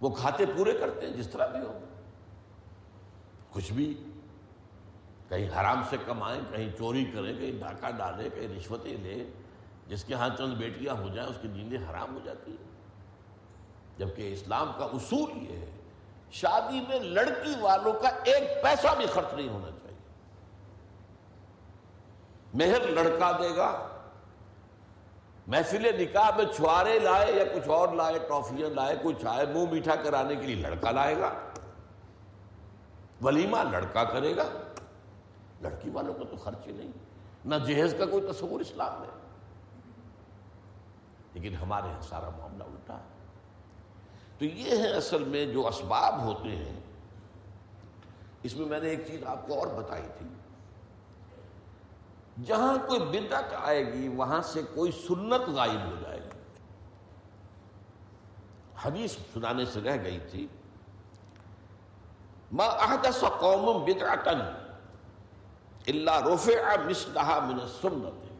وہ کھاتے پورے کرتے ہیں، جس طرح بھی ہو۔ کچھ بھی کہیں حرام سے کمائیں، کہیں چوری کریں، کہیں ڈاکہ ڈالیں، کہیں رشوتیں لیں، جس کے ہاں چند بیٹیاں ہو جائیں، اس کی نیندیں حرام ہو جاتی ہیں۔ جبکہ اسلام کا اصول یہ ہے شادی میں لڑکی والوں کا ایک پیسہ بھی خرچ نہیں ہونا چاہیے۔ مہر لڑکا دے گا۔ محفل نکاح میں چھوارے لائے یا کچھ اور لائے ٹافیاں لائے کچھ آئے منہ میٹھا کرانے کے لیے لڑکا لائے گا۔ ولیمہ لڑکا کرے گا۔ لڑکی والوں کو تو خرچ ہی نہیں۔ نہ جہیز کا کوئی تصور اسلام میں۔ لیکن ہمارے یہاں سارا معاملہ الٹا ہے۔ تو یہ ہے اصل میں جو اسباب ہوتے ہیں۔ اس میں میں نے ایک چیز آپ کو اور بتائی تھی۔ جہاں کوئی بدعت آئے گی، وہاں سے کوئی سنت غائب ہو جائے گی۔ حدیث سنانے سے رہ گئی تھی۔ ما احدث قوم بدعتا الا رفع مثلها من السنت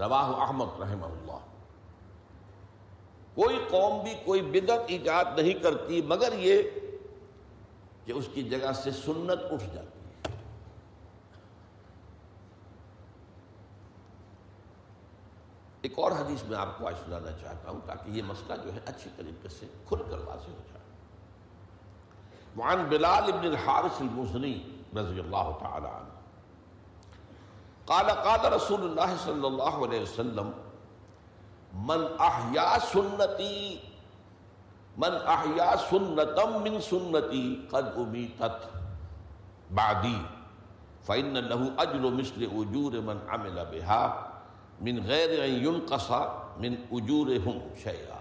رواہ احمد رحمہ اللہ۔ کوئی قوم بھی کوئی بدت ایجاد نہیں کرتی، مگر یہ کہ اس کی جگہ سے سنت اٹھ جاتی ہے۔ ایک اور حدیث میں آپ کو آج سنانا چاہتا ہوں تاکہ یہ مسئلہ جو ہے اچھی طریقے سے کھل کر واضح ہو جائے۔ وعن بلال ابن الحارث المزنی رضی اللہ تعالی عنہ۔ قال قال رسول اللہ صلی اللہ علیہ وسلم من احیا سنتی، من احیا سنتم من سنتی قد امیتت. بعدی، فإن له أجر مثل أجور من عمل بها، من غیر ان ينقص من اجورهم شيئا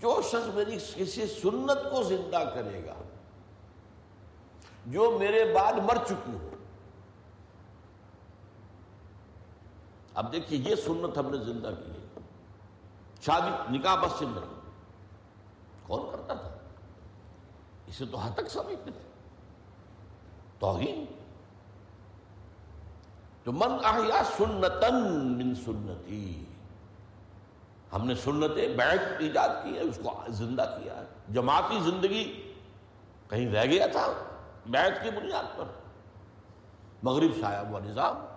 جو شخص میری کسی سنت کو زندہ کرے گا، جو میرے بعد مر چکی ہو اب دیکھیے یہ سنت ہم نے زندہ کی ہے۔ شادی، نکاح بس سے کون کرتا تھا؟ اسے تو حد تک سمجھتے تھے۔ توہین۔ تو من احیا سنتن من سنتی۔ ہم نے سنت بیعت، ایجاد کی ہے اس کو زندہ کیا ہے۔ جماعتی زندگی کہیں رہ گیا تھا، بیعت کی بنیاد پر۔ مغرب سے آیا ہوا نظام۔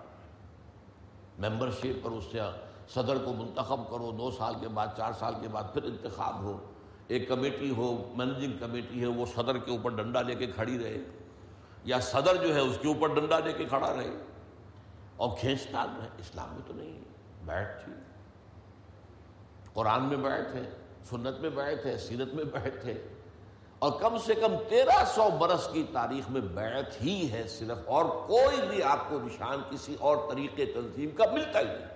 ممبر شپ پر اس سے صدر کو منتخب کرو، دو سال کے بعد، چار سال کے بعد پھر انتخاب ہو۔ ایک کمیٹی ہو مینجنگ کمیٹی ہے، وہ صدر کے اوپر ڈنڈا لے کے کھڑی رہے۔ یا صدر جو ہے، اس کے اوپر ڈنڈا لے کے کھڑا رہے۔ اور کھینچتان میں اسلام میں تو نہیں ہے۔ بیٹھ تھی۔ قرآن میں بیٹھ ہے، سنت میں بیٹھ ہے، سیرت میں بیٹھ ہے۔ اور کم سے کم تیرہ سو برس کی تاریخ میں بیعت ہی ہے صرف اور کوئی بھی آپ کو نشان کسی اور طریقے تنظیم کا ملتا ہی نہیں۔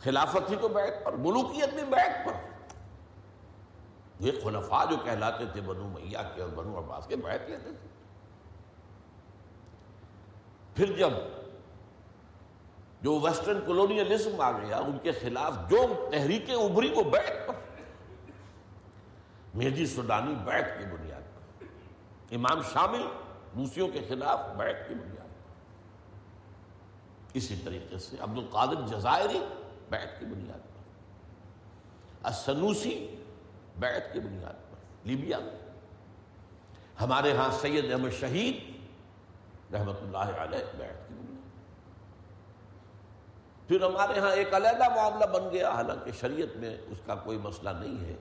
خلافت ہی تو بیعت پر، ملوکیت بھی بیعت پر۔ یہ خلفاء جو کہلاتے تھے بنو میاں کے اور بنو عباس کے بیعت لیتے تھے۔ پھر جب جو ویسٹرن کولونیلزم آ گیا، ان کے خلاف جو تحریکیں ابھری وہ بیعت پر۔ میجی سودانی بیعت کی بنیاد پر۔ امام شامل روسیوں کے خلاف بیعت کی بنیاد پر۔ اسی طریقے سے عبد القادر جزائری بیعت کی بنیاد پر۔ السنوسی بیعت کی بنیاد پر۔ لیبیا۔ ہمارے ہاں سید احمد شہید رحمت اللہ علیہ بیعت کی بنیاد پھر ہمارے ہاں ایک علیحدہ معاملہ بن گیا، حالانکہ شریعت میں اس کا کوئی مسئلہ نہیں ہے۔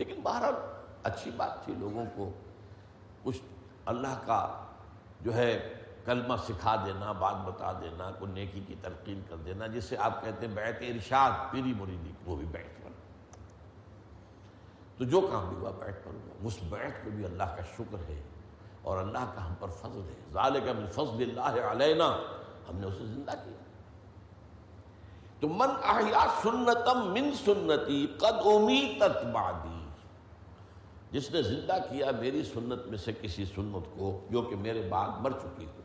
لیکن بہرحال اچھی بات تھی لوگوں کو کچھ اللہ کا جو ہے کلمہ سکھا دینا، بات بتا دینا کوئی نیکی کی تلقین کر دینا جس سے آپ کہتے ہیں بیعت ارشاد، پیری مریدی، وہ بھی بیعت تو جو کام بھی ہوا بیٹھ پر ہوا۔ اس بیٹھ پہ بھی اللہ کا شکر ہے اور اللہ کا ہم پر فضل ہے۔ ظالق من فضل اللہ علینا، ہم نے اسے زندہ کیا۔ تو من احیا سنتم من سنتی، قد امیتت بعدی۔ جس نے زندہ کیا میری سنت میں سے کسی سنت کو جو کہ میرے بعد مر چکی ہو۔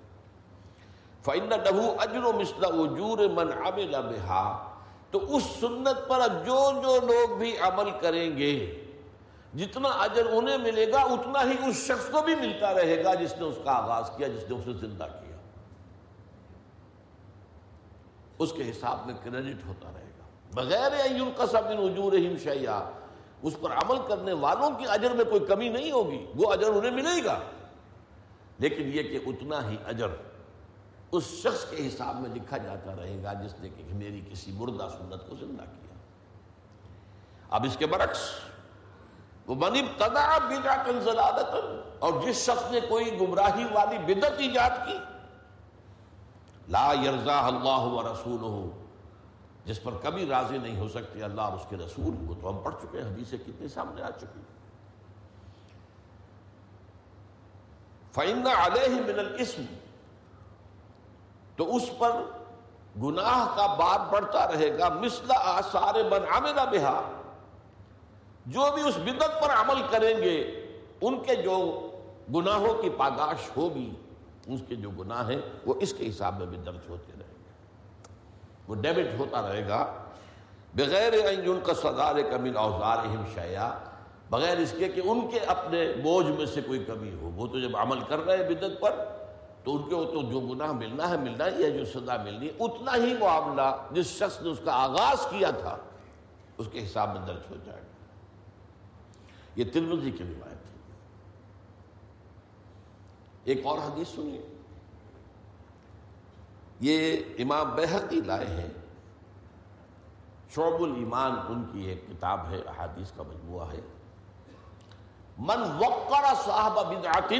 فَإِنَّ لَهُ أَجْرُ مِثْلَ أُجُورِ مَنْ عَمِلَ بِهَا۔ تو اس سنت پر اب جو جو لوگ بھی عمل کریں گے، جتنا اجر انہیں ملے گا، اتنا ہی اس شخص کو بھی ملتا رہے گا جس نے اس کا آغاز کیا، جس نے اسے زندہ کیا۔ اس کے حساب میں کریڈٹ ہوتا رہے گا۔ بغیر قسم اجور شیا اس پر عمل کرنے والوں کی اجر میں کوئی کمی نہیں ہوگی، وہ اجر انہیں ملے گا۔ لیکن یہ کہ اتنا ہی اجر اس شخص کے حساب میں لکھا جاتا رہے گا جس نے کہ میری کسی مردہ سنت کو زندہ کیا۔ اب اس کے برعکس وہ بنی تدا بدعت اور جس شخص نے کوئی گمراہی والی بدت ایجاد کی، لا یرزا اللہ و رسول ہو جس پر کبھی راضی نہیں ہو سکتی، اللہ اور اس کے رسول وہ تو ہم پڑھ چکے ہیں، حدیثیں کتنی سامنے آ چکی۔ فائندہ علیہ من الاسم تو اس پر گناہ کا بار بڑھتا رہے گا۔ مثلا آثار من عمل بہا جو بھی اس بدت پر عمل کریں گے، ان کے جو گناہوں کی پاداش ہوگی، اس کے جو گناہ ہیں، وہ اس کے حساب میں بھی درج ہوتے رہیں وہ ڈیبٹ ہوتا رہے گا۔ بغیر ان کا سزار کمل اوزار شیا بغیر اس کے کہ ان کے اپنے بوجھ میں سے کوئی کمی ہو۔ وہ تو جب عمل کر رہے ہیں بدت پر، تو ان کے تو جو گناہ ملنا ہے، ملنا ہی ہے، جو سزا ملنی ہے، اتنا ہی معاملہ جس شخص نے اس کا آغاز کیا تھا، اس کے حساب میں درج ہو جائے گا۔ یہ ترمزی کی روایت ہے۔ ایک اور حدیث سنیے۔ یہ امام بحقی لائے ہیں۔ شعب الایمان ان کی ایک کتاب ہے، احادیث کا مجموعہ ہے۔ من وقر صاحب بدعت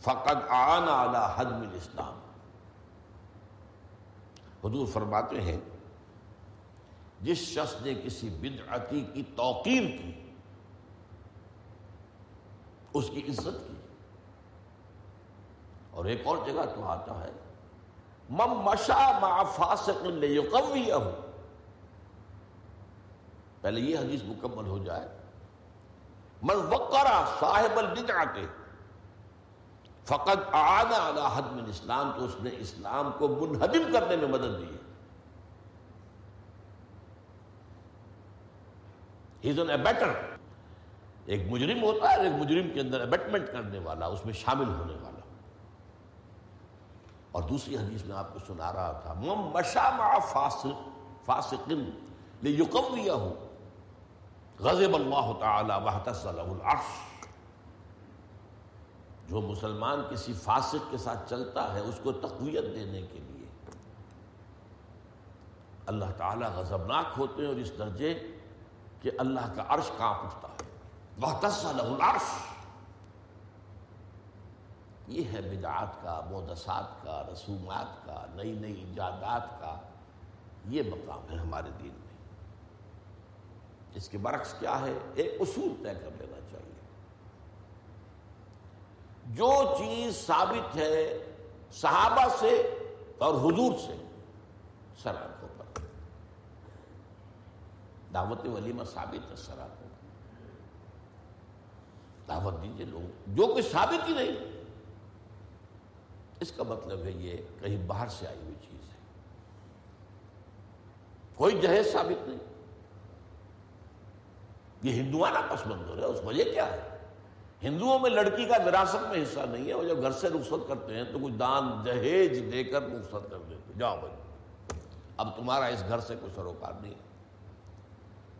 فقد آن علی حدم الاسلام۔ حضور فرماتے ہیں، جس شخص نے کسی بدعتی کی توقیر کی، اس کی عزت کی۔ اور ایک اور جگہ تو آتا ہے مم مشا مع فاسق لیقویہ پہلے یہ حدیث مکمل ہو جائے۔ من وقرا صاحب البدعت فقط آنا علی حدم الاسلام تو اس نے اسلام کو منہدم کرنے میں مدد دی۔ ہے بیٹر ایک مجرم ہوتا ہے ایک مجرم کے اندر ابیٹمنٹ کرنے والا، اس میں شامل ہونے والا۔ اور دوسری حدیث میں آپ کو سنا رہا تھا مم مشا مع فاسق، فاسقن لیقویہ غضب اللہ تعالی وحتس له العرش. جو مسلمان کسی فاسق کے ساتھ چلتا ہے، اس کو تقویت دینے کے لیے۔ اللہ تعالی غضبناک ہوتے ہیں اور اس درجے کہ اللہ کا عرش کانپ اٹھتا ہے وحتس له العرش یہ ہے بدعات کا، مودسات کا، رسومات کا، نئی نئی ایجادات کا یہ مقام ہے ہمارے دین میں۔ اس کے برعکس کیا ہے؟ ایک اصول طے کر لینا چاہیے۔ جو چیز ثابت ہے صحابہ سے اور حضور سے سر آنکھوں پر۔ دعوت ولیمہ ثابت ہے سر آنکھوں پر۔ دعوت دیجیے لوگ جو کچھ ثابت ہی نہیں اس کا مطلب ہے یہ کہیں باہر سے آئی ہوئی چیز ہے۔ کوئی جہیز ثابت نہیں۔ یہ ہندوانہ پس منظر ہے، اس وجہ کیا ہے؟ ہندوؤں میں لڑکی کا وراثت میں حصہ نہیں ہے، وہ جب گھر سے رخصت کرتے ہیں تو کچھ دان، جہیز دے کر رخصت کر دیتے جاؤ بھائی، اب تمہارا اس گھر سے کوئی سروکار نہیں ہے۔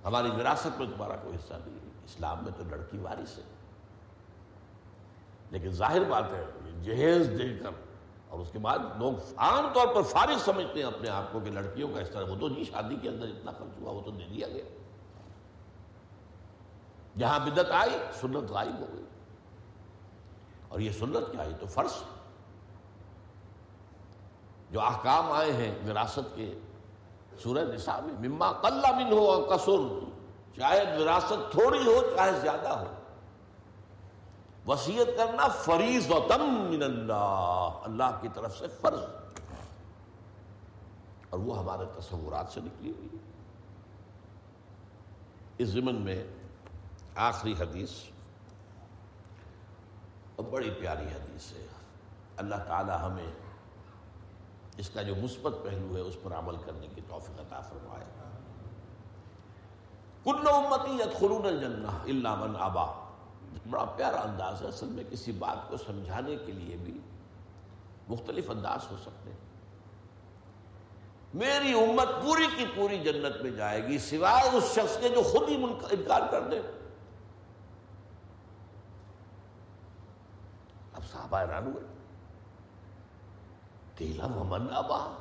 ہماری وراثت میں تمہارا کوئی حصہ نہیں ہے۔ اسلام میں تو لڑکی وارث ہے۔ لیکن ظاہر بات ہے جہیز دے کر اور اس کے بعد لوگ عام طور پر فارغ سمجھتے ہیں اپنے آپ کو کہ لڑکیوں کا اس طرح وہ تو جی شادی کے اندر اتنا خرچ ہوا، وہ تو دے دیا گیا۔ جہاں بدت آئی، سنت غائب ہو گئی۔ اور یہ سنت کیا آئی تو فرض۔ جو احکام آئے ہیں وراثت کے سورہ نساء میں، مما قلہ من ہو اور قصر، چاہے وراثت تھوڑی ہو، چاہے زیادہ ہو۔ وسیعت کرنا فریض و تم من اللہ اللہ کی طرف سے فرض۔ اور وہ ہمارے تصورات سے نکلی ہوئی اس زمن میں آخری حدیث، اور بڑی پیاری حدیث ہے۔ اللہ تعالی ہمیں اس کا جو مثبت پہلو ہے، اس پر عمل کرنے کی توفیق عطا فرمائے۔ کل امتی یدخلون الجنہ الا من ابا۔ بڑا پیارا انداز ہے اصل میں کسی بات کو سمجھانے کے لیے بھی مختلف انداز ہو سکتے ہیں۔ میری امت پوری کی پوری جنت میں جائے گی سوائے اس شخص کے جو خود ہی انکار کر دے۔ اب صحابہ حیران ہوئے۔ تیلا محمد ابا۔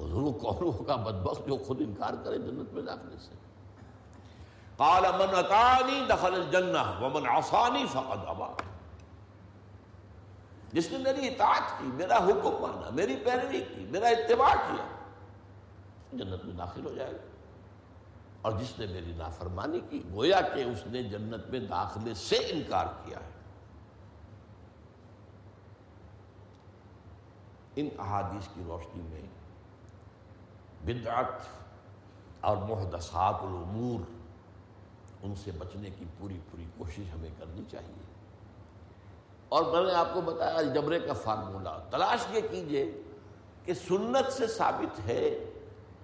حضور کون ہوگا بدبخت جو خود انکار کرے جنت میں داخلے سے؟ قال من اتانی دخل الجنہ ومن عصانی فقد ابا جس نے میری اطاعت کی، میرا حکم مانا، میری پیروی کی، میرا اتباع کیا، جنت میں داخل ہو جائے گا۔ اور جس نے میری نافرمانی کی، گویا کہ اس نے جنت میں داخلے سے انکار کیا ہے۔ ان احادیث کی روشنی میں بدعت اور محدثات الامور ان سے بچنے کی پوری پوری کوشش ہمیں کرنی چاہیے۔ اور میں نے آپ کو بتایا جبرے کا فارمولہ تلاش یہ کیجیے کہ سنت سے ثابت ہے۔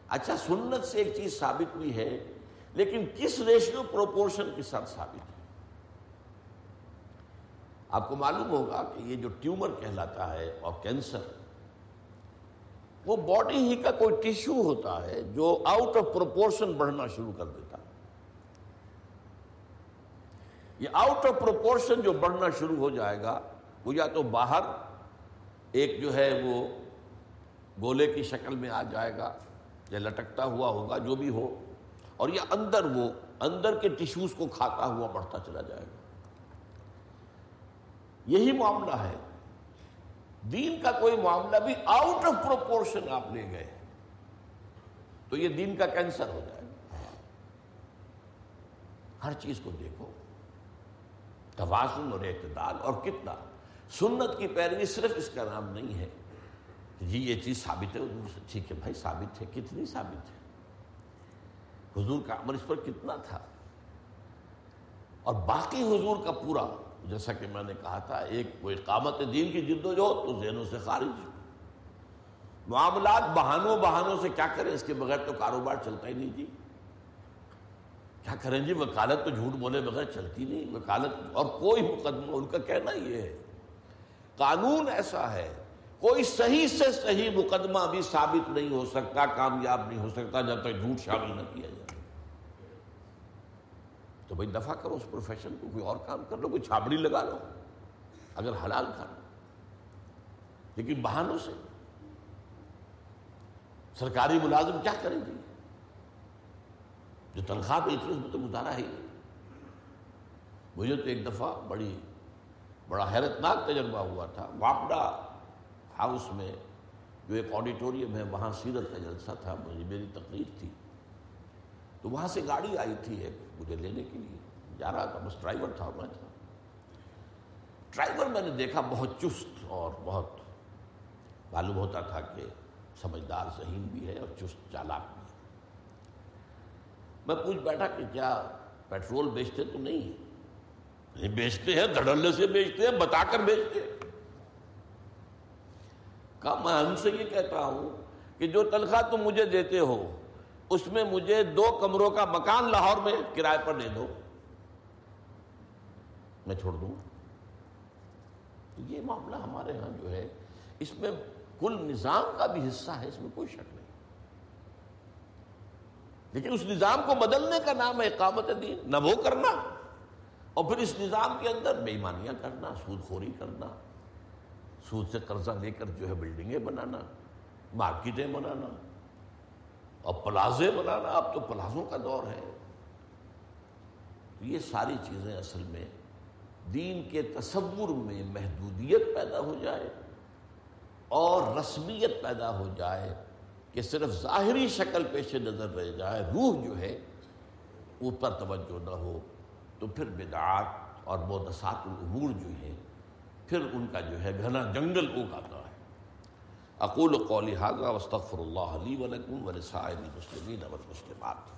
اچھا سنت سے ایک چیز ثابت بھی ہے، لیکن کس ریشیو پروپورشن کے ساتھ ثابت ہے؟ آپ کو معلوم ہوگا کہ یہ جو ٹیومر کہلاتا ہے اور کینسر، وہ باڈی ہی کا کوئی ٹیشو ہوتا ہے جو آؤٹ آف پروپورشن بڑھنا شروع کر دیتا۔ ہے یہ آؤٹ آف پروپورشن جو بڑھنا شروع ہو جائے گا، وہ یا تو باہر ایک جو ہے وہ گولے کی شکل میں آ جائے گا، یا لٹکتا ہوا ہوگا، جو بھی ہو، اور یہ اندر وہ، اندر کے ٹیشوز کو کھاتا ہوا بڑھتا چلا جائے گا۔ یہی معاملہ ہے۔ دین کا کوئی معاملہ بھی آؤٹ آف پروپورشن آپ لے گئے تو یہ دین کا کینسر ہو جائے گا۔ ہر چیز کو دیکھو۔ توازن اور اعتدال اور کتنا؟ سنت کی پیروی صرف اس کا نام نہیں ہے۔ جی یہ چیز ثابت ہے، حضور سے۔ ٹھیک ہے بھائی، ثابت ہے۔ کتنی ثابت ہے؟ حضور کا عمل اس پر کتنا تھا؟ اور باقی حضور کا پورا، جیسا کہ میں نے کہا تھا، ایک وہ اقامت دین کی جد و جو تو ذہنوں سے خارج۔ معاملات بہانوں بہانوں سے کیا کریں؟ اس کے بغیر تو کاروبار چلتا ہی نہیں جی۔ کیا کریں جی وکالت تو جھوٹ بولے بغیر چلتی نہیں۔ وکالت اور کوئی مقدمہ، ان کا کہنا یہ ہے۔ قانون ایسا ہے، کوئی صحیح سے صحیح مقدمہ بھی ثابت نہیں ہو سکتا، کامیاب نہیں ہو سکتا جب تک جھوٹ شامل نہ کیا جائے۔ تو بھائی دفاع کرو اس پروفیشن کو، کوئی اور کام کر لو، کوئی چھابڑی لگا لو، اگر حلال کھانا لیکن بہانوں سے۔ سرکاری ملازم کیا کریں گے؟ جو تنخواہ پہ اتنی اس میں تو گزارا ہے مجھے تو ایک دفعہ بڑی، بڑا حیرتناک تجربہ ہوا تھا۔ واپڈا ہاؤس میں جو ایک آڈیٹوریم ہے، وہاں سیرت کا جلسہ تھا۔ مجھے، میری تقریر تھی۔ تو وہاں سے گاڑی آئی تھی ایک مجھے لینے کے لیے۔ جا رہا تھا، بس ڈرائیور تھا، میں تھا۔ ڈرائیور میں نے دیکھا بہت چست اور بہت معلوم ہوتا تھا کہ سمجھدار ذہین بھی ہے اور چست چالاک بھی۔ ہے میں پوچھ بیٹھا کہ کیا پیٹرول بیچتے تو نہیں؟ نہیں بیچتے ہیں، دھڑلے سے بیچتے ہیں، بتا کر بیچتے ہیں۔ کہا، میں ہم سے یہ کہتا ہوں کہ جو تنخواہ تم مجھے دیتے ہو، اس میں مجھے دو کمروں کا مکان لاہور میں کرائے پر دے دو۔ میں چھوڑ دوں۔ یہ معاملہ ہمارے ہاں جو ہے، اس میں کل نظام کا بھی حصہ ہے، اس میں کوئی شک نہیں۔ لیکن اس نظام کو بدلنے کا نام ہے اقامت دین، نہ وہ کرنا، اور پھر اس نظام کے اندر بے ایمانیاں کرنا، سود خوری کرنا، سود سے قرضہ لے کر جو ہے بلڈنگیں بنانا، مارکیٹیں بنانا، اور پلازے بنانا، اب تو پلازوں کا دور ہے۔ تو یہ ساری چیزیں اصل میں دین کے تصور میں محدودیت پیدا ہو جائے اور رسمیت پیدا ہو جائے۔ کہ صرف ظاہری شکل پیش نظر رہ جائے، روح جو ہے، اوپر توجہ نہ ہو، تو پھر بدعات اور مودسات العبور جو ہیں، پھر ان کا جو ہے گھنا جنگل اگاتا ہے۔ اقول قولی حاضہ وستغفر اللہ علی ولکم ولسائر المسلمین والمسلمات۔